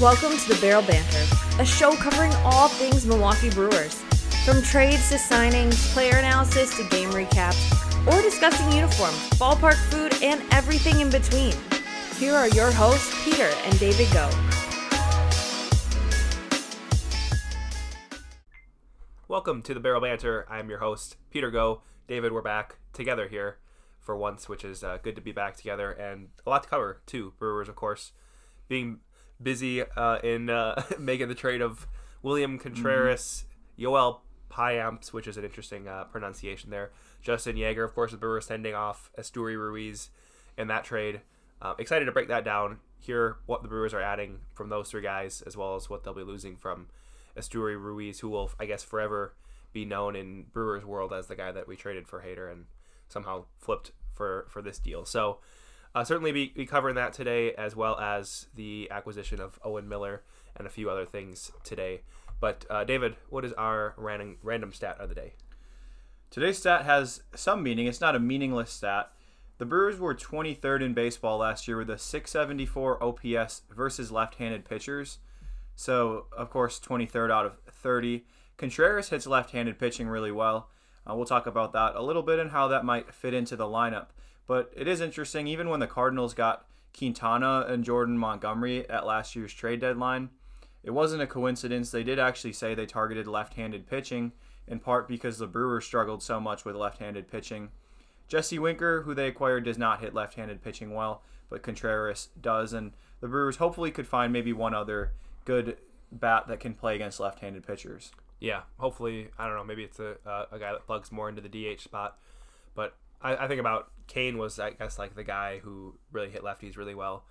Welcome to the Barrel Banter, a show covering all things Milwaukee Brewers. From trades to signings, player analysis to game recaps, or discussing uniforms, ballpark food, and everything in between. Here are your hosts, Peter and David Go. Welcome to the Barrel Banter. I'm your host, Peter Go. David, we're back together here for once, which is uh, good to be back together and a lot to cover, too. Brewers, of course, being busy uh, in uh, making the trade of William Contreras, mm-hmm. Yoel Payamps, which is an interesting uh, pronunciation there. Justin Yeager, of course, the Brewers sending off Esteury Ruiz in that trade. Uh, excited to break that down, hear what the Brewers are adding from those three guys, as well as what they'll be losing from Esteury Ruiz, who will, I guess, forever be known in Brewers world as the guy that we traded for Hader and somehow flipped for for this deal. So uh, certainly be, be covering that today, as well as the acquisition of Owen Miller and a few other things today. But uh, David, what is our random random stat of the day? Today's stat has some meaning. It's not a meaningless stat. The Brewers were 23rd in baseball last year with a 674 OPS versus left-handed pitchers. So, of course, 23rd out of 30. Contreras hits left-handed pitching really well. Uh, we'll talk about that a little bit and how that might fit into the lineup. But it is interesting, even when the Cardinals got Quintana and Jordan Montgomery at last year's trade deadline, it wasn't a coincidence. They did actually say they targeted left handed pitching, in part because the Brewers struggled so much with left handed pitching. Jesse Winker, who they acquired, does not hit left handed pitching well, but Contreras does. And the Brewers hopefully could find maybe one other good bat that can play against left handed pitchers. Yeah, hopefully, I don't know, maybe it's a, uh, a guy that plugs more into the DH spot. But I, I, think about Cain was I guess like the guy who really hit lefties really well.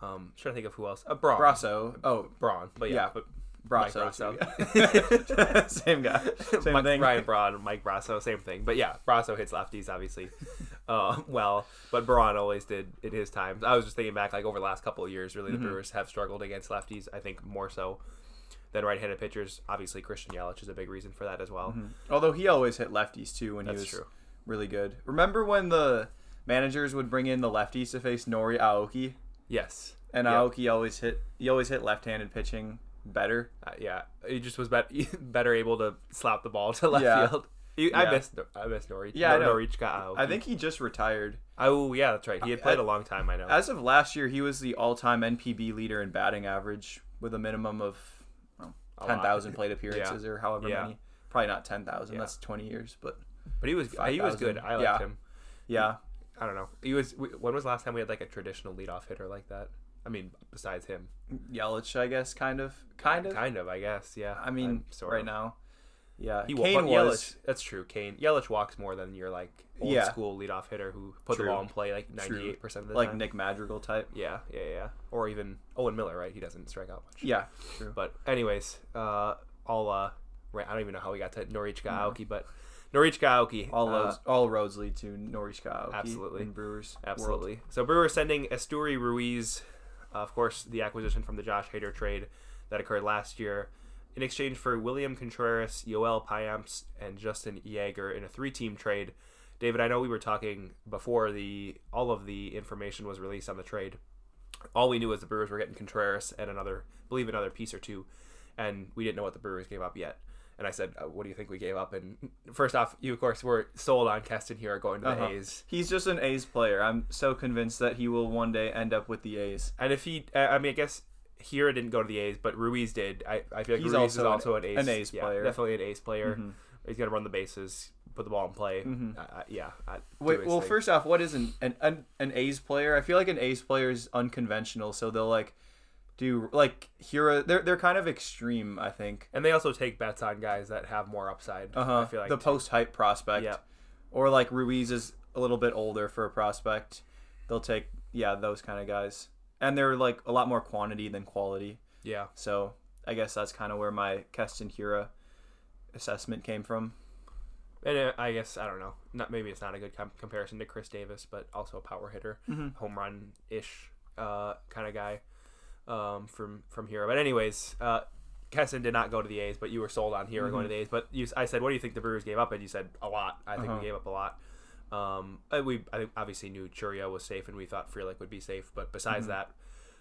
Um, trying to think of who else. Uh, Braun. Brosseau. Oh, Braun. But yeah, yeah. but Brosseau. Brosseau. same guy. Same Mike, thing. Ryan Braun, Mike Brosseau, same thing. But yeah, Brosseau hits lefties obviously. uh, well, but Braun always did in his time. I was just thinking back like over the last couple of years, really the mm-hmm. Brewers have struggled against lefties. I think more so than right-handed pitchers. Obviously, Christian Yelich is a big reason for that as well. Mm-hmm. Although he always hit lefties too when That's he was true really good. Remember when the managers would bring in the lefties to face Nori Aoki? Yes. And yep. Aoki always hit. He always hit left-handed pitching better. Uh, yeah, he just was be- better able to slap the ball to left yeah. field. He, yeah. I missed I missed Nori. Yeah, no, Norichika Aoki. I think he just retired. Oh yeah, that's right. He had played a long time. I know. As of last year, he was the all-time NPB leader in batting average with a minimum of well, ten thousand plate appearances yeah. or however yeah. many. Probably not ten thousand. That's twenty years, but but he was 5, he was good. I liked yeah. him. Yeah. I don't know. He was. When was the last time we had like a traditional leadoff hitter like that? I mean, besides him, Yelich, I guess, kind of, kind of, kind of, I guess, yeah. I mean, right of. now, yeah. He Cain was. Yelich, that's true. Cain Yelich walks more than your like old yeah. school leadoff hitter who put true. the ball in play like ninety eight percent of the like time. Like Nick Madrigal type. Yeah, yeah, yeah. Or even Owen Miller, right? He doesn't strike out much. Yeah, true. But anyways, uh, all uh, right I don't even know how we got to Norichika Aoki, but Norichika Aoki. All uh, roads, all roads lead to Norichika Aoki. Absolutely, Brewers. Absolutely. World. So Brewers sending Esteury Ruiz, uh, of course, the acquisition from the Josh Hader trade that occurred last year, in exchange for William Contreras, Yoel Payamps, and Justin Yeager in a three-team trade. David, I know we were talking before the all of the information was released on the trade. All we knew was the Brewers were getting Contreras and another, I believe, another piece or two, and we didn't know what the Brewers gave up yet. And I said, uh, "What do you think we gave up?" And first off, you of course were sold on Keston Hiura going to the uh-huh. A's. He's just an A's player. I'm so convinced that he will one day end up with the A's. And if he, I mean, I guess Hiura didn't go to the A's, but Ruiz did. I, I feel like he's Ruiz also is also an, an A's, an A's yeah, player, definitely an A's player. Mm-hmm. He's gonna run the bases, put the ball in play. Mm-hmm. Uh, yeah. Wait, well, thing. first off, what is an, an an A's player? I feel like an A's player is unconventional, so they'll like do like Hiura. They're they're kind of extreme, I think. And they also take bets on guys that have more upside. Uh huh. I feel like the post hype prospect. Yeah. Or like Ruiz is a little bit older for a prospect. They'll take yeah those kind of guys, and they're like a lot more quantity than quality. Yeah. So I guess that's kind of where my Keston Hiura assessment came from. And uh, I guess I don't know. Not maybe it's not a good com- comparison to Khris Davis, but also a power hitter, mm-hmm. home run ish uh, kind of guy um, from from here. But anyways, uh, Keston did not go to the A's, but you were sold on here mm-hmm. going to the A's. But you, I said, what do you think the Brewers gave up? And you said a lot. I think uh-huh. we gave up a lot. Um, we I think obviously knew Chourio was safe, and we thought Frelick would be safe. But besides mm-hmm. that,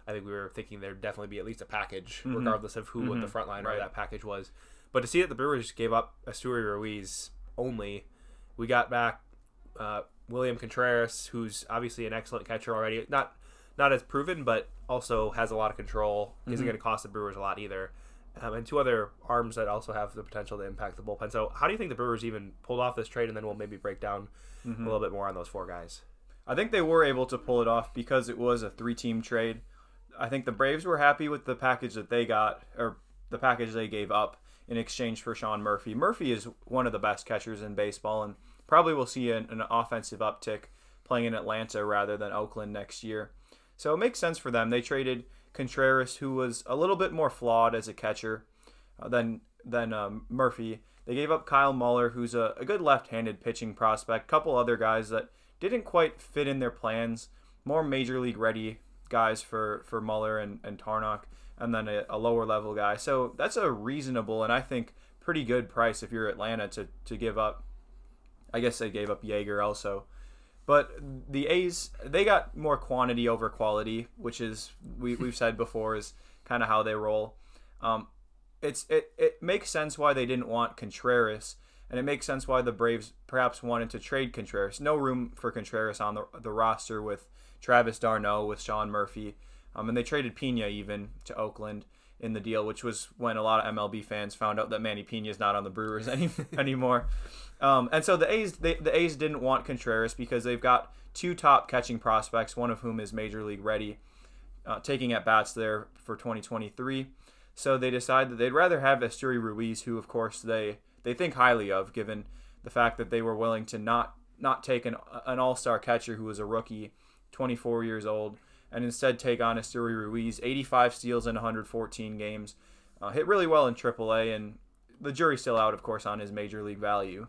I think we were thinking there'd definitely be at least a package, regardless of who what the front line Right. of that package was. But to see that the Brewers gave up Esteury Ruiz only, we got back uh, William Contreras, who's obviously an excellent catcher already. Not not as proven, but also has a lot of control. Isn't going to cost the Brewers a lot either. Um, and two other arms that also have the potential to impact the bullpen. So, how do you think the Brewers even pulled off this trade? And then we'll maybe break down a little bit more on those four guys. I think they were able to pull it off because it was a three-team trade. I think the Braves were happy with the package that they got, or the package they gave up in exchange for Sean Murphy. Murphy is one of the best catchers in baseball, and probably will see an, an offensive uptick playing in Atlanta rather than Oakland next year. So it makes sense for them. They traded Contreras, who was a little bit more flawed as a catcher uh, than than um, Murphy. They gave up Kyle Muller, who's a, a good left-handed pitching prospect. Couple other guys that didn't quite fit in their plans. More major league ready guys for for Muller and, and Tarnok, and then a, a lower level guy. So that's a reasonable and I think pretty good price if you're Atlanta to to give up. I guess they gave up Yeager also. But the A's, they got more quantity over quality, which is we, we've said before is kind of how they roll. Um, it's it, it makes sense why they didn't want Contreras, and it makes sense why the Braves perhaps wanted to trade Contreras. No room for Contreras on the, the roster with Travis d'Arnaud, with Sean Murphy, um, and they traded Pena even to Oakland in the deal, which was when a lot of MLB fans found out that Manny Pena is not on the Brewers any, anymore. Um, and so the A's they, the A's didn't want Contreras because they've got two top catching prospects, one of whom is major league ready, uh, taking at bats there for 2023. So they decided that they'd rather have Esteury Ruiz, who of course they they think highly of, given the fact that they were willing to not not take an an all star catcher who was a rookie, 24 years old, and instead take on Esteury Ruiz, 85 steals in 114 games, uh, hit really well in AAA, and the jury's still out, of course, on his major league value.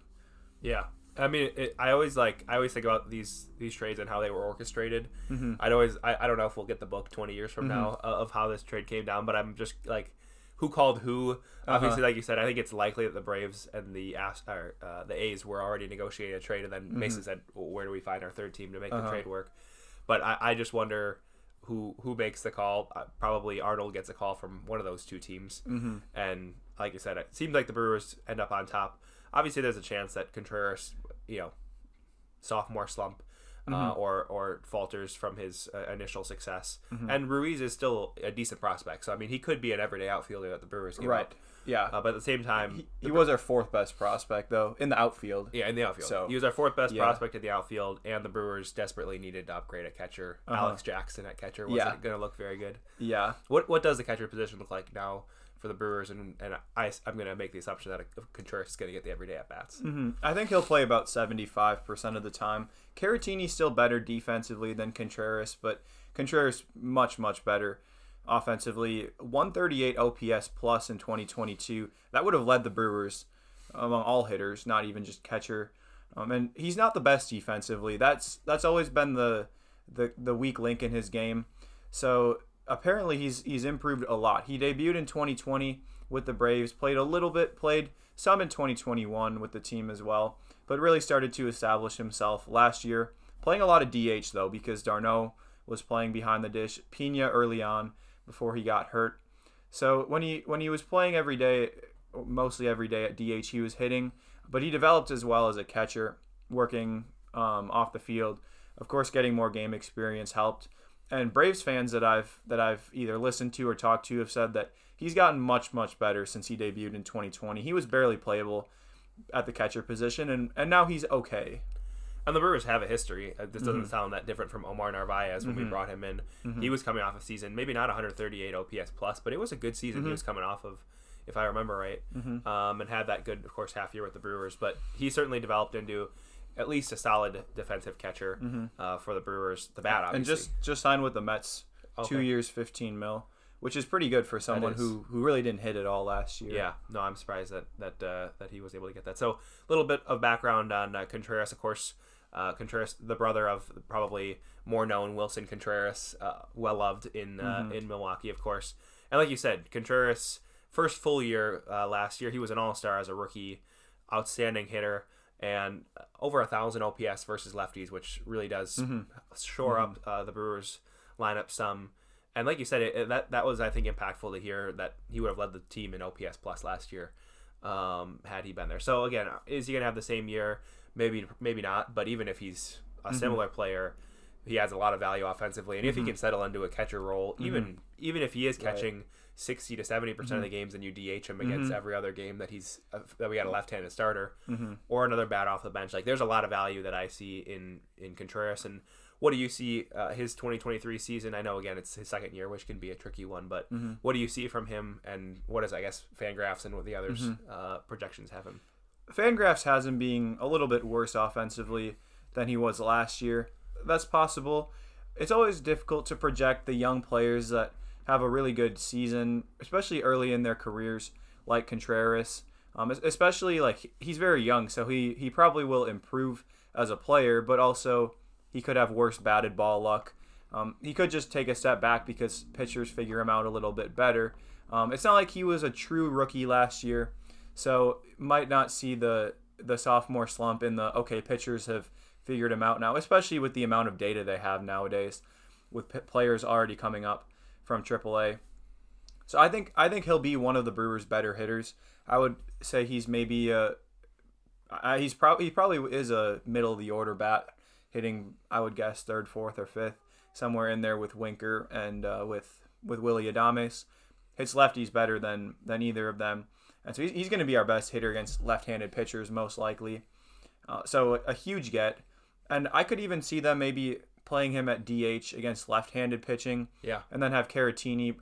Yeah, I mean, it, I always like I always think about these these trades and how they were orchestrated. Mm-hmm. I'd always I, I don't know if we'll get the book twenty years from now uh, of how this trade came down, but I'm just like who called who. Uh-huh. Obviously, like you said, I think it's likely that the Braves and the or, uh, the A's were already negotiating a trade, and then Mm-hmm. Mason said, well, "Where do we find our third team to make Uh-huh. the trade work?" But I, I just wonder who who makes the call. Uh, probably Arnold gets a call from one of those two teams, mm-hmm. and like you said, it seems like the Brewers end up on top. Obviously, there's a chance that Contreras, you know, sophomore slump. Mm-hmm. Uh, or or falters from his uh, initial success, Mm-hmm. and Ruiz is still a decent prospect. So I mean, he could be an everyday outfielder that the Brewers give Right. up. Yeah. Uh, but at the same time, he, he was our fourth best prospect, though, in the outfield. yeah, in the outfield, So- he was our fourth best Yeah. prospect in the outfield, and the Brewers desperately needed to upgrade a catcher. Alex Jackson at catcher wasn't Uh-huh. Yeah. going to look very good. Yeah. What what does the catcher position look like now for the Brewers? And and I I'm going to make the assumption that Contreras is going to get the everyday at bats. Mm-hmm. I think he'll play about 75% of the time. Caratini's still better defensively than Contreras, but Contreras much, much better offensively. 138 OPS plus in 2022. That would have led the Brewers among all hitters, not even just catcher. Um, and he's not the best defensively. That's that's always been the the, the weak link in his game. So apparently he's he's improved a lot. He debuted in 2020 with the Braves, played a little bit, played some in 2021 with the team as well, but really started to establish himself last year. Playing a lot of DH though because d'Arnaud was playing behind the dish. Pena early on before he got hurt. So when he when he was playing every day, mostly every day at DH, he was hitting, but he developed as well as a catcher, working um, off the field. Of course, getting more game experience helped. And Braves fans that I've that I've either listened to or talked to have said that he's gotten much much better since he debuted in 2020. He was barely playable at the catcher position, and and now he's okay. And the Brewers have a history. Uh, This Mm-hmm. doesn't sound that different from Omar Narvaez when we brought him in. Mm-hmm. He was coming off a season, maybe not 138 OPS plus, but it was a good season Mm-hmm. he was coming off of, if I remember right, um, and had that good, of course, half year with the Brewers. But he certainly developed into at least a solid defensive catcher uh, for the Brewers. The bat, obviously. Mm-hmm. And just just signed with the Mets, two years, 15 mil, which is pretty good for someone who who really didn't hit it all last year. Yeah, no, I'm surprised that that uh, that he was able to get that. So a little bit of background on uh, Contreras, of course. Uh, Contreras, the brother of probably more known Willson Contreras, uh, well loved in uh, in Milwaukee, of course. And like you said, Contreras first full year uh, last year, he was an All Star as a rookie, outstanding hitter, and over a thousand OPS versus lefties, which really does shore up uh, the Brewers lineup some. and like you said, it, that that was I think impactful to hear that he would have led the team in OPS plus last year um, had he been there. So again, is he going to have the same year? Maybe maybe not. But even if he's a Mm-hmm. similar player, he has a lot of value offensively, and if he can settle into a catcher role, even even if he is Mm-hmm. Right. catching sixty to 70 percent of the games, and you DH him against Mm-hmm. every other game that he's uh, that we got a left-handed starter or another bat off the bench, like there's a lot of value that I see in in Contreras. And what do you see uh, his 2023 season? I know again it's his second year, which can be a tricky one, but Mm-hmm. what do you see from him, and what is I guess Fangraphs and what the others Mm-hmm. uh, projections have him? Fangraphs has him being a little bit worse offensively than he was last year. That's possible. It's always difficult to project the young players that have a really good season, especially early in their careers, like Contreras. Um, especially like he's very young, so he he probably will improve as a player, but also he could have worse batted ball luck. Um, he could just take a step back because pitchers figure him out a little bit better. Um, it's not like he was a true rookie last year, so might not see the the sophomore slump in the okay pitchers have figured him out now, especially with the amount of data they have nowadays, with p- players already coming up from AAA. So I think I think he'll be one of the Brewers' better hitters. I would say he's maybe a I, he's probably he probably is a middle of the order bat, hitting I would guess third, fourth, or fifth, somewhere in there with Winker and uh, with with Willy Adames. Hits lefties better than than either of them, and so he's, he's going to be our best hitter against left-handed pitchers most likely. Uh, so a huge get, and I could even see them maybe playing him at DH against left-handed pitching, Yeah, and then have Caratini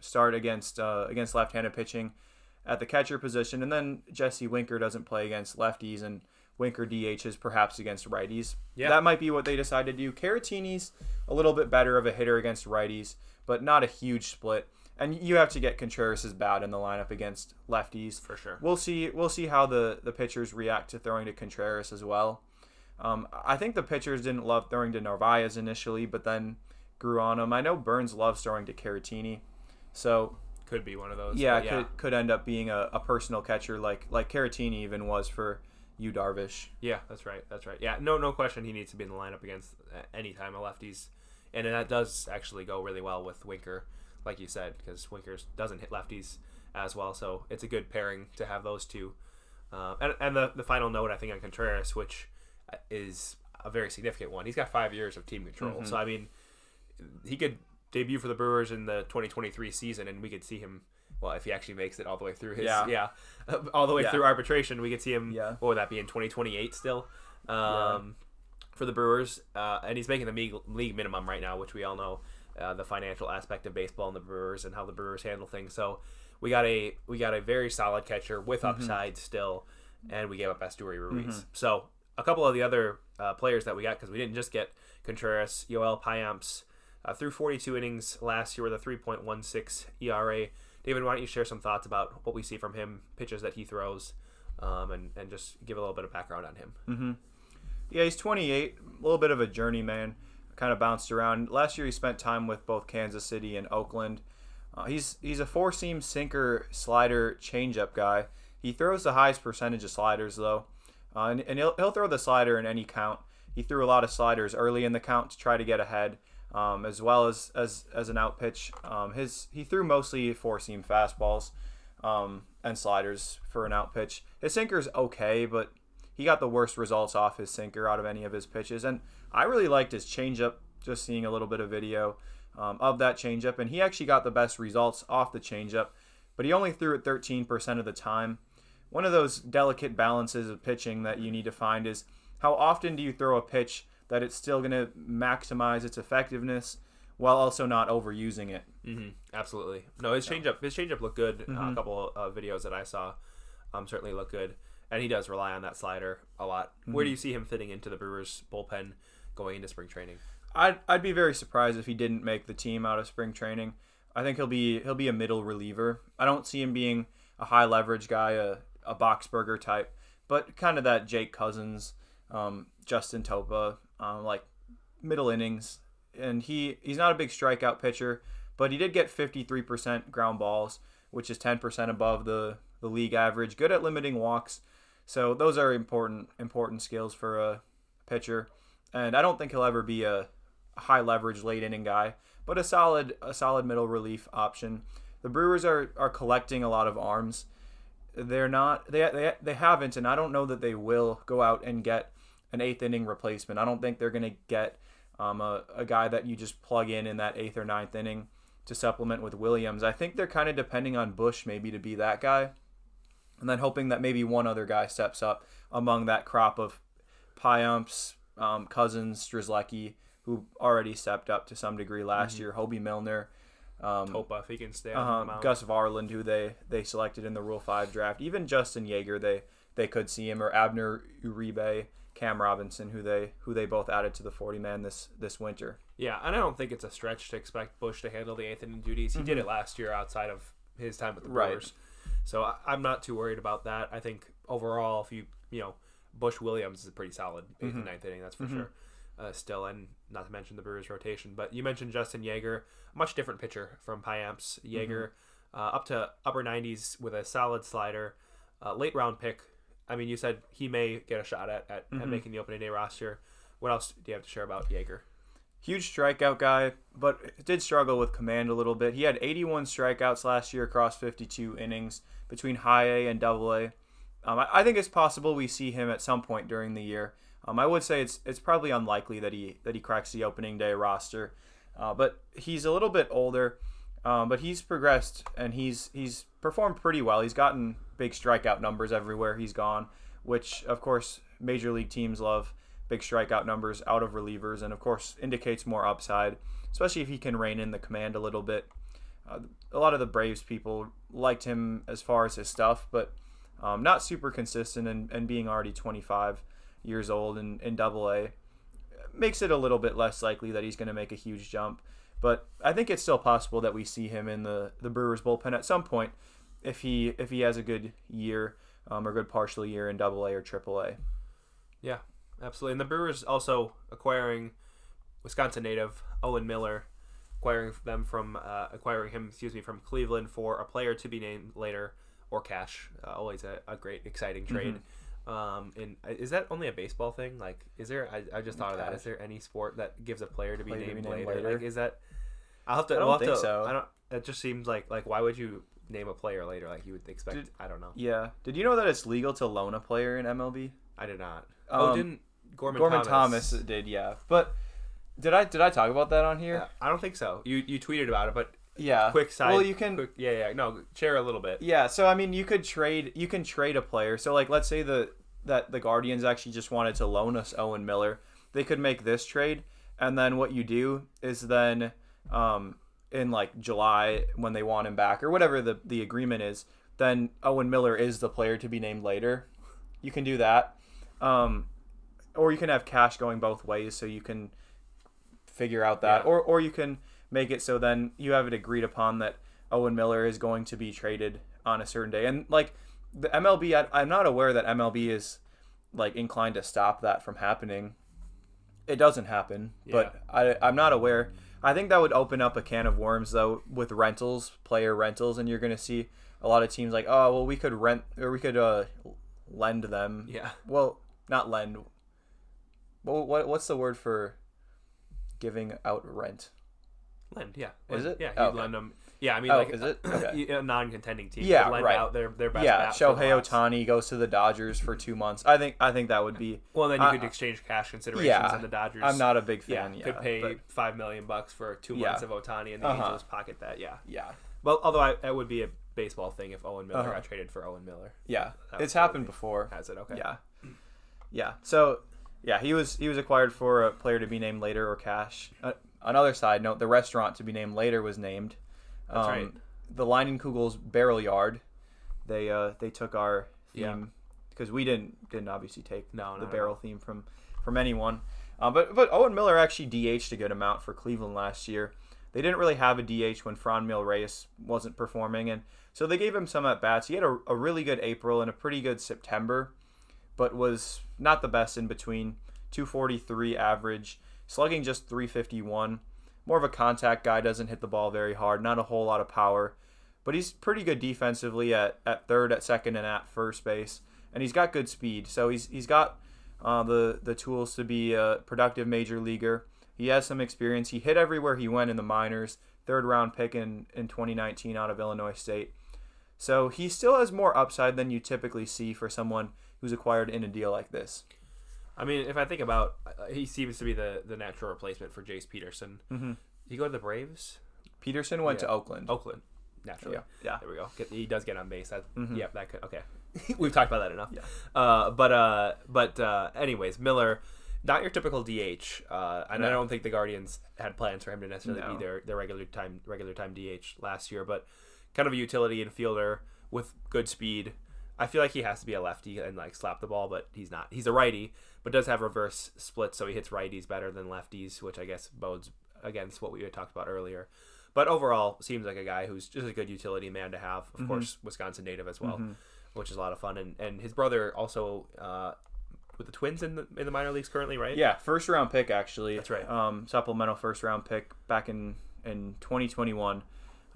start against uh, against left-handed pitching at the catcher position, and then Jesse Winker doesn't play against lefties, and Winker DHs perhaps against righties. Yeah. that might be what they decide to do. Caratini's a little bit better of a hitter against righties, but not a huge split. And you have to get Contreras' bat in the lineup against lefties for sure. We'll see. We'll see how the the pitchers react to throwing to Contreras as well. Um, I think the pitchers didn't love throwing to Narvaez initially, but then grew on him. I know Burns loves throwing to Caratini, so Could be one of those. yeah, it could could end up being a, a personal catcher like like Caratini even was for Yu Darvish. Yeah, that's right. That's right. Yeah, no, no question. He needs to be in the lineup against any time of lefties, and that does actually go really well with Winker, like you said, because Winker doesn't hit lefties as well. So it's a good pairing to have those two. Uh, and and the the final note I think on Contreras, which uh, is a very significant one. He's got five years of team control. So I mean, he could debut for the Brewers in the 2023 season, and we could see him. Well, if he actually makes it all the way through his Yeah. yeah, all the way Yeah. through arbitration, we could see him. Yeah. What would that be in 2028 still? Um, For the Brewers, uh, and he's making the league, league minimum right now, which we all know uh, the financial aspect of baseball and the Brewers and how the Brewers handle things. So we got a we got a very solid catcher with Mm-hmm. upside still, and we gave up Esteury Ruiz. So a couple of the other uh, players that we got because we didn't just get Contreras, Yoel Payamps. Uh, through 42 innings last year with a 3.16 ERA. David, why don't you share some thoughts about what we see from him, pitches that he throws, um, and, and just give a little bit of background on him? Yeah, he's 28, a little bit of a journeyman. Kind of bounced around. Last year, he spent time with both Kansas City and Oakland. Uh, he's he's a four seam sinker, slider, changeup guy. He throws the highest percentage of sliders though, uh, and, and he'll, he'll throw the slider in any count. He threw a lot of sliders early in the count to try to get ahead, um, as well as as as an out pitch. Um, his he threw mostly four seam fastballs um, and sliders for an out pitch. His sinker's okay, but he got the worst results off his sinker out of any of his pitches. And I really liked his changeup, just seeing a little bit of video um, of that changeup. And he actually got the best results off the changeup, but he only threw it 13% of the time. One of those delicate balances of pitching that you need to find is how often do you throw a pitch that it's still going to maximize its effectiveness while also not overusing it? Mm-hmm. Absolutely. No, his changeup his changeup looked good. Uh, Mm-hmm. a couple of uh, videos that I saw um, certainly look good, and he does rely on that slider a lot. Mm-hmm. Where do you see him fitting into the Brewers bullpen going into spring training? I'd, I'd be very surprised if he didn't make the team out of spring training. I think he'll be he'll be a middle reliever. I don't see him being a high leverage guy, a, a Boxberger type, but kind of that Jake Cousins, um, Justin Topa, um, like middle innings. And he he's not a big strikeout pitcher, but he did get 53% ground balls, which is 10% above the, the league average. Good at limiting walks. So those are important important skills for a pitcher. And I don't think he'll ever be a, high leverage late inning guy, but a solid a solid middle relief option. The Brewers are are collecting a lot of arms. They're not they they they haven't, and I don't know that they will go out and get an eighth inning replacement. I don't think they're going to get um, a, a guy that you just plug in in that eighth or ninth inning to supplement with Williams. I think they're kind of depending on Bush maybe to be that guy, and then hoping that maybe one other guy steps up among that crop of Payamps, um, Cousins, Strzelecki, who already stepped up to some degree last Mm-hmm. year. Hobie Milner, um, Topa, if he can stay on uh, the mound. Gus Varland, who they they selected in the Rule Five draft. Even Justin Yeager, they they could see him, or Abner Uribe, Cam Robinson, who they who they both added to the 40 man this this winter. Yeah, and I don't think it's a stretch to expect Bush to handle the inning duties. He did it last year outside of his time with the Mm-hmm. Right. Brewers, so I, I'm not too worried about that. I think overall, if you you know, Bush Williams is a pretty solid 8th Mm-hmm. and ninth inning, that's for sure. Uh, still, and not to mention the Brewers rotation. But you mentioned Justin Yeager, much different pitcher from Payamps. Mm-hmm. Yeager, uh, up to upper 90s with a solid slider, uh, late round pick. I mean, you said he may get a shot at, at, Mm-hmm. at making the opening day roster. What else do you have to share about Yeager? Huge strikeout guy, but did struggle with command a little bit. He had 81 strikeouts last year across 52 innings between high A and double A. Um, I, I think it's possible we see him at some point during the year. Um, I would say it's it's probably unlikely that he that he cracks the opening day roster, uh, but he's a little bit older. Um, but he's progressed and he's he's performed pretty well. He's gotten big strikeout numbers everywhere he's gone, which of course major league teams love big strikeout numbers out of relievers, and of course indicates more upside, especially if he can rein in the command a little bit. Uh, a lot of the Braves people liked him as far as his stuff, but um, not super consistent, and, and being already 25 years old in, in Double A makes it a little bit less likely that he's going to make a huge jump. But I think it's still possible that we see him in the, the Brewers bullpen at some point if he if he has a good year um, or good partial year in Double A or Triple A. Yeah, absolutely. And the Brewers also acquiring Wisconsin native Owen Miller, acquiring them from uh, acquiring him, excuse me, from Cleveland for a player to be named later or cash. Uh, always a, a great, exciting trade. Um, and uh, is that only a baseball thing? Like, is there? I, I just thought of that. Is there any sport that gives a player to be, Player to named, be named later? later? Like, is that? I'll have to. I don't we'll think to- so. I don't. It just seems like like why would you name a player later? Like you would expect. Did- I don't know. Yeah. Did you know that it's legal to loan a player in MLB? I did not. oh, Um, didn't Gorman, Gorman Thomas? Thomas did, yeah. But did I did I talk about that on here? Yeah, I don't think so. You you tweeted about it, but Yeah. quick side. Well, you can. quick- yeah, yeah. No, share a little bit. Yeah. So I mean, you could trade. You can trade a player. So like, let's say the that the Guardians actually just wanted to loan us Owen Miller. They could make this trade, and then what you do is then, um, in like July when they want him back or whatever the the agreement is, then Owen Miller is the player to be named later. You can do that. Um, or you can have cash going both ways, so you can figure out that, Yeah. or or you can make it so then you have it agreed upon that Owen Miller is going to be traded on a certain day, and like the MLB, I, I'm not aware that MLB is like inclined to stop that from happening. It doesn't happen, but I, I'm not aware. I think that would open up a can of worms though with rentals, player rentals, and you're going to see a lot of teams like, oh well, we could rent or we could uh, lend them. Yeah. Well, not lend. What, what what's the word for giving out rent? Lend, yeah. Is it? Yeah, you'd Oh, okay. lend them. Yeah, I mean, Oh, like is it? Okay. a non-contending team. Yeah, lend right. out their their best. yeah, Shohei Ohtani goes to the Dodgers for two months. I think I think that would be. Well, then you I- could exchange cash considerations, Yeah, and the Dodgers. I'm not a big fan. Yeah, could pay but- five million bucks for two Yeah. months of Ohtani, and the Uh-huh. Angels pocket that. Yeah. yeah, Well, although I, that would be a baseball thing if Owen Miller Uh-huh. got traded for Owen Miller. yeah. That It's happened be- before. Has it? Okay. Yeah, yeah. So, yeah, he was he was acquired for a player to be named later or cash. Uh, another side note: the restaurant to be named later was named. That's Um, right. The Leinenkugel's Barrel Yard. They uh they took our theme because we didn't didn't obviously take No, no, the no. barrel theme from from anyone. Uh, but but Owen Miller actually DH'd a good amount for Cleveland last year. They didn't really have a DH when Franmil Reyes wasn't performing, and so they gave him some at bats. He had a, a really good April and a pretty good September, but was not the best in between. 243 average, slugging just 351. More of a contact guy, doesn't hit the ball very hard, not a whole lot of power, but he's pretty good defensively at, at third, at second, and at first base, and he's got good speed. So he's he's got uh, the the tools to be a productive major leaguer. He has some experience. He hit everywhere he went in the minors. Third round pick in, in 2019 out of Illinois State. So he still has more upside than you typically see for someone who's acquired in a deal like this. I mean, if I think about, uh, he seems to be the, the natural replacement for Jace Peterson. Mm-hmm. He go to the Braves? Peterson went Yeah. to Oakland. Oakland, naturally. Yeah, yeah. There we go. He does get on base. That, Mhm. Yeah, that could. Okay, we've talked about that enough. Yeah. Uh, but uh, but uh, anyways, Miller, not your typical DH, uh, and I don't think the Guardians had plans for him to necessarily No. be their, their regular time regular time DH last year, but kind of a utility infielder with good speed. I feel like he has to be a lefty and like slap the ball, but he's not. He's a righty, but does have reverse splits, so he hits righties better than lefties, which I guess bodes against what we had talked about earlier. But overall, seems like a guy who's just a good utility man to have. Of course, Wisconsin native as well, which is a lot of fun. And and his brother also uh, with the Twins in the in the minor leagues currently, right? Yeah, first round pick actually. That's right. Um, supplemental first round pick back in in 2021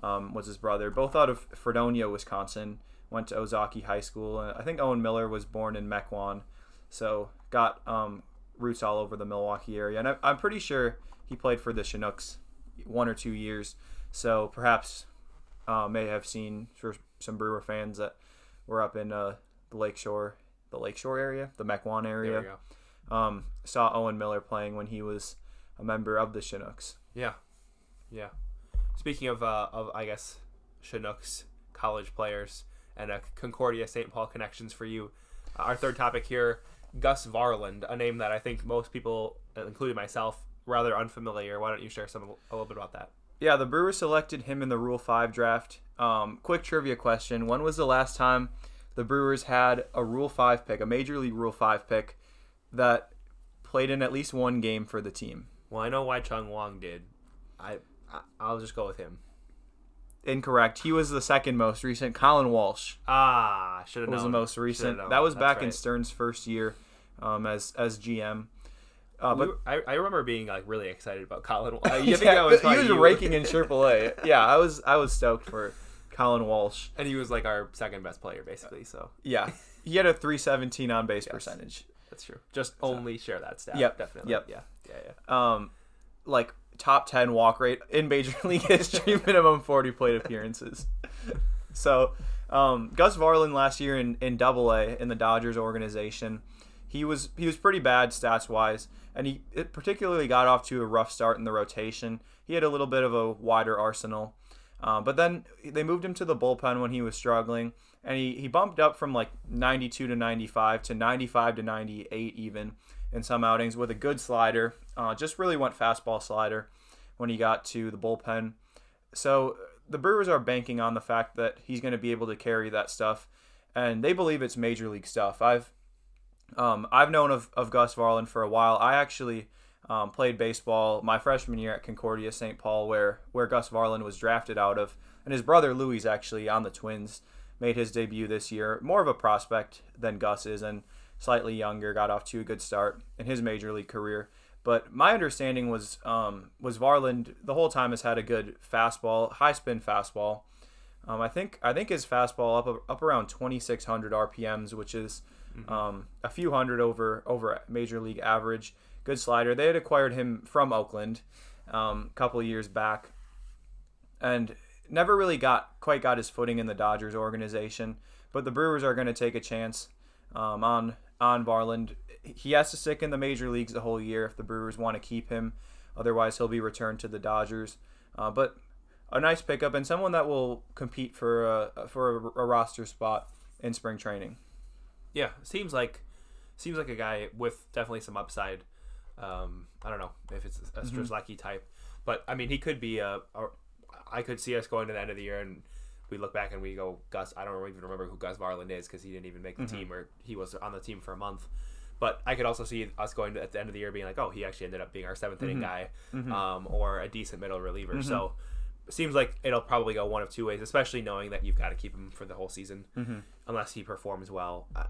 um, was his brother. Both out of Fredonia, Wisconsin. Went to Ozaukee High School. Uh, I think Owen Miller was born in Mequon, so got um, roots all over the Milwaukee area. And I, I'm pretty sure he played for the Chinooks one or two years. So perhaps uh, may have seen for some Brewer fans that were up in uh, the Lakeshore, the Lakeshore area, the Mequon area There we go. um, saw Owen Miller playing when he was a member of the Chinooks. Yeah, yeah. Speaking of uh, of I guess Chinooks college players and a Concordia St. Paul connections for you. Uh, our third topic here, Gus Varland, a name that I think most people, uh, including myself, rather unfamiliar. Why don't you share some a little bit about that? Yeah, the Brewers selected him in the Rule 5 draft. Um, quick trivia question When was the last time the Brewers had a Rule 5 pick, a Major League Rule 5 pick, that played in at least one game for the team? Well, I know Wei-Chung Wang did. I, I I'll just go with him. Incorrect. He was the second most recent. Colin Walsh Ah, should have known. was the most recent. That was That's back in. Stearns' first year um, as as GM. Uh, We but were- I, I remember being like really excited about Colin. Uh, you Yeah, think that was he was you. raking in AAA. yeah, I was I was stoked for Colin Walsh. and he was like our second best player basically. So Yeah, he had a 317 on base percentage. that's true. Just only share that stat. Yep, definitely. yep. Yeah, yeah, yeah. Um, like top 10 walk rate in Major League history, minimum 40 plate appearances. So, um, Gus Varland last year in in Double A in the Dodgers organization, he was he was pretty bad stats wise, and he it particularly got off to a rough start in the rotation. He had a little bit of a wider arsenal, uh, but then they moved him to the bullpen when he was struggling, and he, he bumped up from like 92 to 95 to 95 to 98 even in some outings with a good slider. Uh, just really went fastball slider when he got to the bullpen. So the Brewers are banking on the fact that he's going to be able to carry that stuff, and they believe it's major league stuff. I've um, I've known of, of Gus Varland for a while. I actually um, played baseball my freshman year at Concordia St. Paul, where where Gus Varland was drafted out of, and his brother Louie actually on the Twins. Made his debut this year. More of a prospect than Gus is, and slightly younger. Got off to a good start in his major league career. But my understanding was um, was Varland the whole time has had a good fastball, high spin fastball. Um, I think I think his fastball up up around 2600 RPMs, which is um, a few hundred over over major league average. Good slider. They had acquired him from Oakland um, a couple of years back, and never really got quite got his footing in the Dodgers organization. But the Brewers are going to take a chance um, on on Varland. He has to stick in the major leagues the whole year if the Brewers want to keep him. Otherwise, he'll be returned to the Dodgers. Uh, but a nice pickup and someone that will compete for a, for a, a roster spot in spring training. Yeah, seems like seems like a guy with definitely some upside. Um, I don't know if it's a Mm-hmm. Type, but I mean he could be a, a. I could see us going to the end of the year and we look back and we go Gus. I don't even remember who Gus Varland is because he didn't even make the Mm-hmm. team or he was on the team for a month. But I could also see us going to, at the end of the year being like, oh, he actually ended up being our 7th inning Mm-hmm. guy, um, or a decent middle reliever. So it seems like it'll probably go one of two ways, especially knowing that you've got to keep him for the whole season, Mm-hmm. unless he performs well. Uh,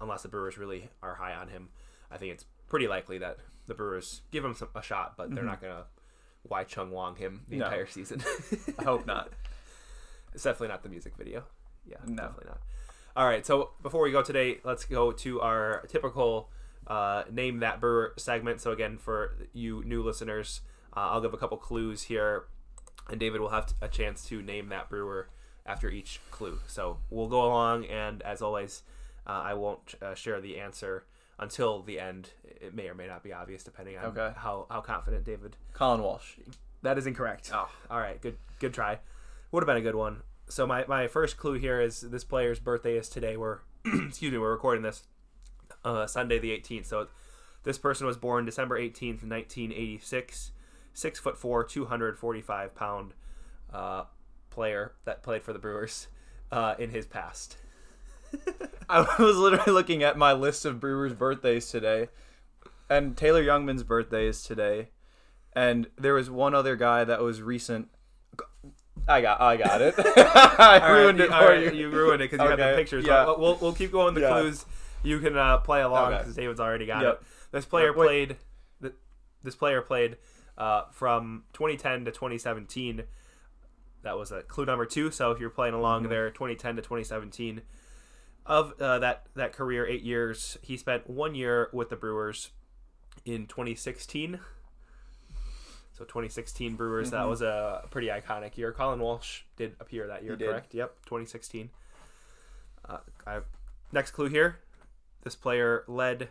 unless the Brewers really are high on him, I think it's pretty likely that the Brewers give him some, a shot, but they're not gonna Wei-Chung Wang him the Mm-hmm. No. entire season. I hope not. It's definitely not the music video. Yeah, No. definitely not. All right, so before we go today, let's go to our typical uh, name that brewer segment. So again, for you new listeners, uh, I'll give a couple clues here, and David will have t- a chance to name that brewer after each clue. So we'll go along, and as always, uh, I won't uh, share the answer until the end. It may or may not be obvious depending on Okay. how, how confident David. Colin Walsh. That is incorrect. Oh. All right, good good try. Would have been a good one. So my, my first clue here is this player's birthday is today. We're excuse me, we're recording this uh, Sunday the 18th. So this person was born December 18th, 1986. Six foot four, 245 pound uh, player that played for the Brewers uh, in his past. I was literally looking at my list of Brewers' birthdays today, and Taylor Jungmann's birthday is today, and there was one other guy that was recent. I got, I got it. I All right, ruined it for right, you. You ruined it because you Okay, the pictures. yeah. But we'll, we'll keep going the Yeah. clues. You can uh, play along Okay. because David's already got Yep. it. This player Wait. played. th- This player played uh, from 2010 to 2017. That was a clue number two. So if you're playing along Mm-hmm. there, 2010 to 2017. Of uh, that that career, eight years, he spent one year with the Brewers in 2016. So 2016 Brewers, that Mhm. was a pretty iconic year. Colin Walsh did appear that year, He did. correct? Yep, 2016. Uh, I, next clue here: this player led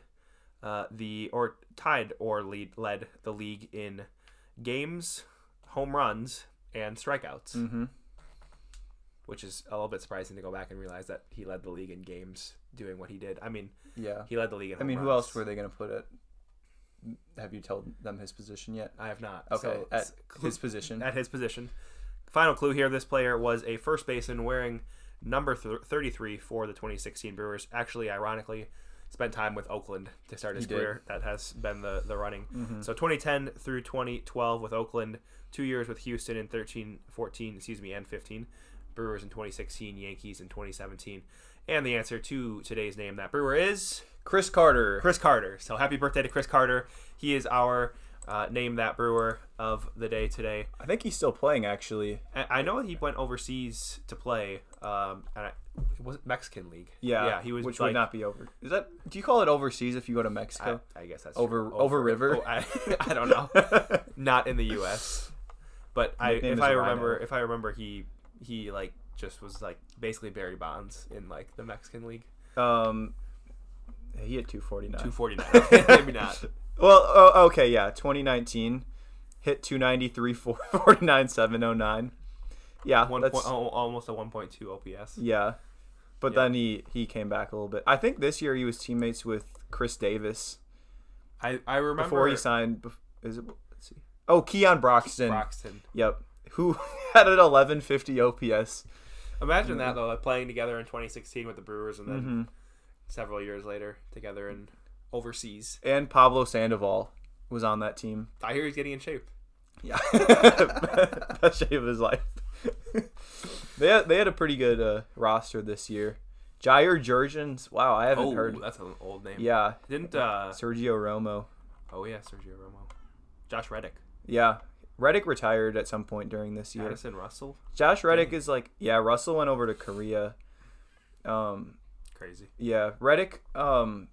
uh, the or tied or lead led the league in games, home runs, and strikeouts, Mm-hmm. which is a little bit surprising to go back and realize that he led the league in games doing what he did. I mean, Yeah. he led the league in. I mean, who else were they going to put it? Have you told them his position yet? I have not. Okay, So, at clue- his position. at his position. Final clue here: this player was a first baseman wearing number th- 33 for the 2016 Brewers. Actually, ironically, spent time with Oakland to start his He did. career. That has been the the running. Mhm. So 2010 through 2012 with Oakland, two years with Houston in 13, 14, excuse me, and 15. Brewers in 2016, Yankees in 2017. And the answer to today's name, that Brewer is Chris Carter. Chris Carter. So happy birthday to Chris Carter. He is our uh, name that Brewer of the day today. I think he's still playing actually. I I know he went overseas to play. Um, and I, was it Mexican League? Yeah. yeah. He was which like, would not be over. Is that? Do you call it overseas if you go to Mexico? I guess that's Over- true. over river? Oh, I, I don't know. not in the U.S. But I, if I Rhino. remember, if I remember, he he like just was like basically Barry Bonds in like the Mexican League. um, he had 249. Two forty nine. Okay, maybe not. Well, oh, okay, yeah. 2019 hit 293, 449, 709. Yeah, One that's point, almost a one point two OPS. yeah. But Yeah. then he he came back a little bit. I think this year he was teammates with Chris Davis I I remember before he signed. Is it? Let's see. Oh, Keon Broxton. Broxton. Yep. Who had an 1150 OPS. Imagine that though, like playing together in 2016 with the Brewers, and then hmm several years later together in overseas. And Pablo Sandoval was on that team. I hear he's getting in shape. Yeah. Best shape of his life. they had, they had a pretty good uh, roster this year. Jair Jurrjens. Wow, I haven't Oh, heard. that's an old name. Yeah. Didn't uh? Sergio Romo. Oh yeah, Sergio Romo, Josh Reddick, Yeah. Reddick retired at some point during this year. Addison Russell. Josh Reddick is like, yeah, Russell went over to Korea. Um, Crazy. yeah, Reddick. Um,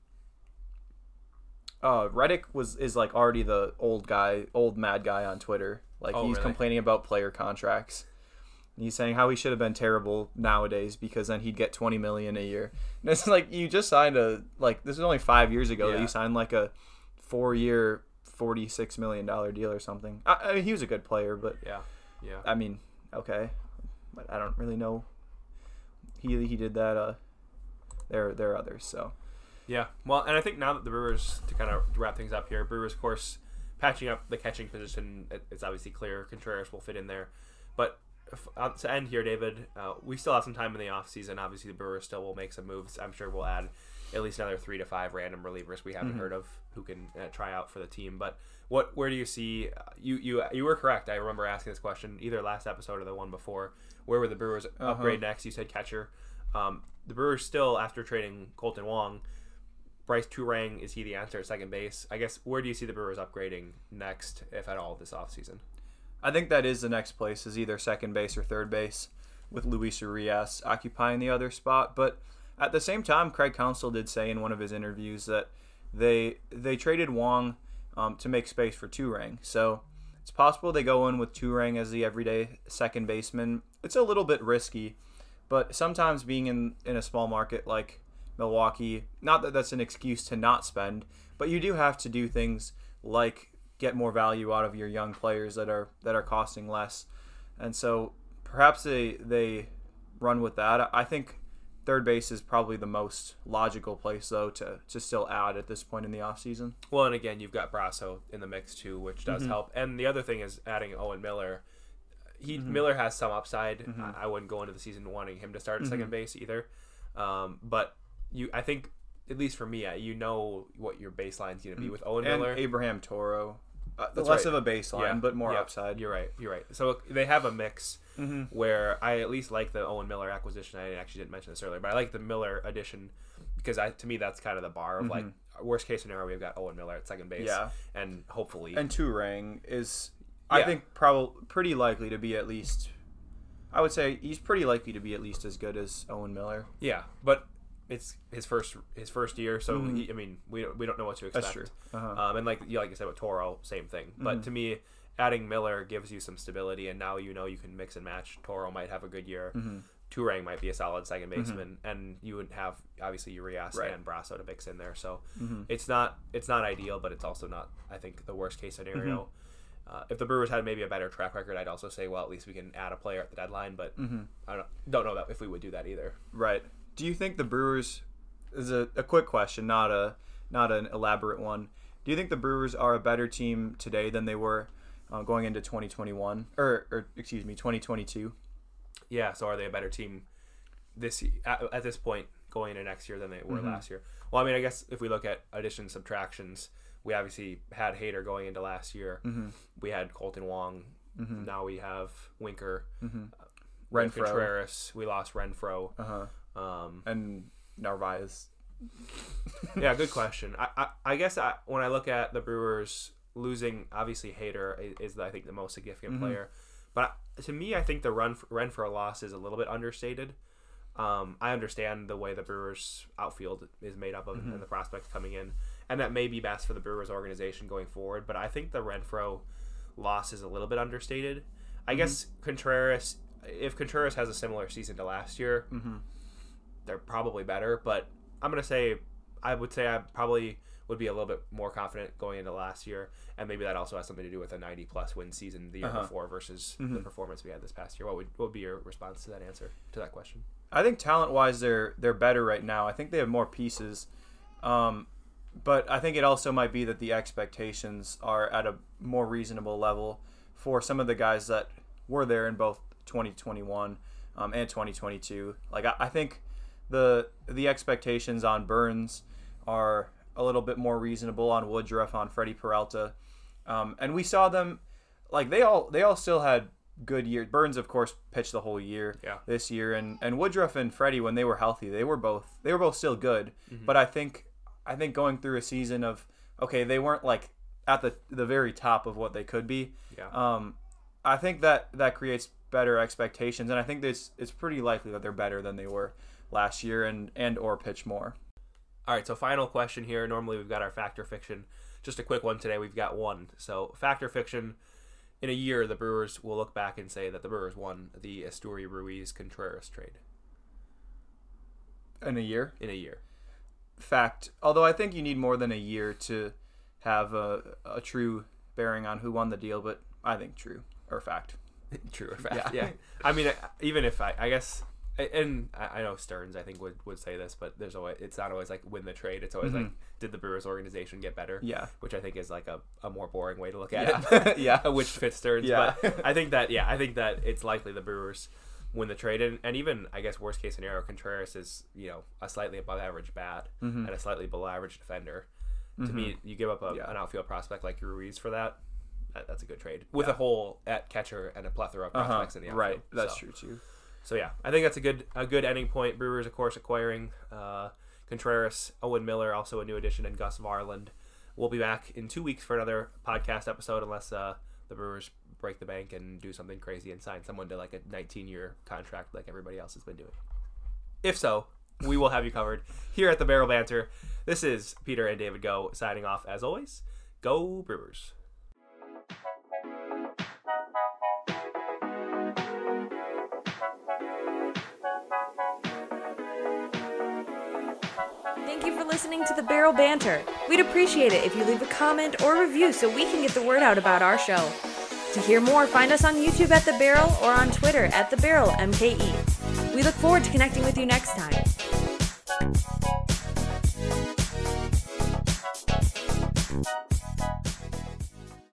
uh, Reddick was is like already the old guy, old mad guy on Twitter. Like Oh, he's really? complaining about player contracts. He's saying how he should have been terrible nowadays because then he'd get twenty million a year. And it's like you just signed a like this was only five years ago that you signed like a four year, forty six million dollar deal or something. I, I mean, he was a good player, but Yeah, yeah. I mean, okay, but I don't really know. He he did that. Uh, there there are others. So Yeah, well, and I think now that the Brewers, to kind of wrap things up here, Brewers, of course, patching up the catching position, it- it's obviously clear Contreras will fit in there. But uh, to end here, David, uh, we still have some time in the offseason. Obviously, the Brewers still will make some moves. I'm sure we'll add at least another three to five random relievers we haven't heard of who can uh, try out for the team. But what, where do you see? Uh, you you you were correct. I remember asking this question either last episode or the one before. Where would the Brewers upgrade next? You said catcher. Um, the Brewers still, after trading Kolten Wong, Brice Turang, is he the answer at second base? I guess where do you see the Brewers upgrading next, if at all, this offseason? I think that is the next place is either second base or third base, with Luis Urias occupying the other spot. But at the same time, Craig Counsell did say in one of his interviews that they they traded Wong um, to make space for Turang. So it's possible they go in with Turang as the everyday second baseman. It's a little bit risky, but sometimes being in in a small market like Milwaukee, not that that's an excuse to not spend, but you do have to do things like get more value out of your young players that are that are costing less. And so perhaps they they run with that. I think third base is probably the most logical place though to, to still add at this point in the offseason. Well, and again, you've got Brosseau in the mix too, which does mm-hmm. help. And the other thing is adding Owen Miller. He Miller has some upside. I, I wouldn't go into the season wanting him to start at second base either. Um, but you, I think at least for me, you know what your baseline's going to be with Owen And Miller. Abraham Toro. Uh, That's less right. of a baseline, but more yeah, upside. You're right. You're right. So they have a mix Mm-hmm. where I at least like the Owen Miller acquisition. I actually didn't mention this earlier, but I like the Miller addition because I to me that's kind of the bar of like worst case scenario we've got Owen Miller at second base. Mm-hmm. Yeah. and hopefully And Turang is, I Yeah. think, probably pretty likely to be at least. I would say he's pretty likely to be at least as good as Owen Miller. yeah, but. It's his first his first year, so he, I mean we don't, we don't know what to expect. Mm-hmm. That's true. Uh-huh. Mm-hmm. Um, and like you like you said with Toro, same thing. But to me, adding Miller gives you some stability, and now you know you can mix and match. Toro might have a good year. Mm-hmm. Turang might be a solid second baseman, and you would have obviously Urias Right. and Brosseau to mix in there. So Mm-hmm. it's not it's not ideal, but it's also not I think the worst case scenario. Mm-hmm. Uh, if the Brewers had maybe a better track record, I'd also say well at least we can add a player at the deadline. But Mm-hmm. I don't don't know that if we would do that either. Right. Do you think the Brewers this is a, a quick question, not a not an elaborate one. Do you think the Brewers are a better team today than they were uh, going into 2021 or, or excuse me 2022? Yeah. So are they a better team this at, at this point going into next year than they were last year? Well, I mean, I guess if we look at additions subtractions, we obviously had Hader going into last year. We had Kolten Wong. Now we have Winker, we have Renfroe. Contreras. We lost Renfroe. Uh-huh. Um, And Narvaez. yeah, good question. I, I, I guess I, when I look at the Brewers losing, obviously Hader is, is I think the most significant player, but to me, I think the run Renfroe loss is a little bit understated. Um, I understand the way the Brewers outfield is made up of and the prospects coming in, and that may be best for the Brewers organization going forward. But I think the Renfroe loss is a little bit understated. I guess Contreras, if Contreras has a similar season to last year, they're probably better. But I'm gonna say, I would say I probably would be a little bit more confident going into last year, and maybe that also has something to do with a 90 plus win season the year Uh-huh. before versus the performance we had this past year. What would what would be your response to that answer to that question? I think talent wise they're they're better right now. I think they have more pieces. Um, but I think it also might be that the expectations are at a more reasonable level for some of the guys that were there in both 2021 um, and 2022. Like I, I think the the expectations on Burnes are a little bit more reasonable on Woodruff, on Freddie Peralta, um, and we saw them like they all they all still had good years. Burnes, of course, pitched the whole year Yeah. this year, and and Woodruff and Freddie when they were healthy, they were both they were both still good. But I think I think going through a season of okay, they weren't like at the the very top of what they could be. Yeah. Um, I think that that creates better expectations, and I think it's it's pretty likely that they're better than they were last year, and and or pitch more. All right, so final question here. Normally we've got our factor fiction. Just a quick one today. We've got one. So factor fiction. In a year, the Brewers will look back and say that the Brewers won the Esteury Ruiz Contreras trade. In a year, In a year, fact. Although I think you need more than a year to have a a true bearing on who won the deal, but I think true or fact. true or fact? Yeah. Yeah. I mean, even if I, I guess, and I know Stearns, I think would would say this, but there's always it's not always like win the trade. It's always like did the Brewers organization get better? Mm-hmm. Yeah. which I think is like a, a more boring way to look at Yeah. it. Yeah. which fits Stearns. Yeah. But I think that yeah, I think that it's likely the Brewers win the trade, and, and even I guess worst case scenario, Contreras is you know a slightly above average bat and a slightly below average defender. To me, you give up a, Mm-hmm. Yeah. an outfield prospect like Ruiz for that. that that's a good trade with a hole at catcher and a plethora of prospects in the outfield. Uh-huh. Right, that's So- true too. so yeah, I think that's a good a good ending point. Brewers, of course, acquiring uh, Contreras, Owen Miller, also a new addition, and Gus Varland. We'll be back in two weeks for another podcast episode, unless uh, the Brewers break the bank and do something crazy and sign someone to like a 19 year contract like everybody else has been doing. If so, we will have you covered here at the Barrel Banter. This is Peter and David Go signing off as always. Go Brewers. Thank you for listening to the Barrel Banter. We'd appreciate it if you leave a comment or review so we can get the word out about our show. To hear more, find us on YouTube at The Barrel or on Twitter at The Barrel MKE. We look forward to connecting with you next time.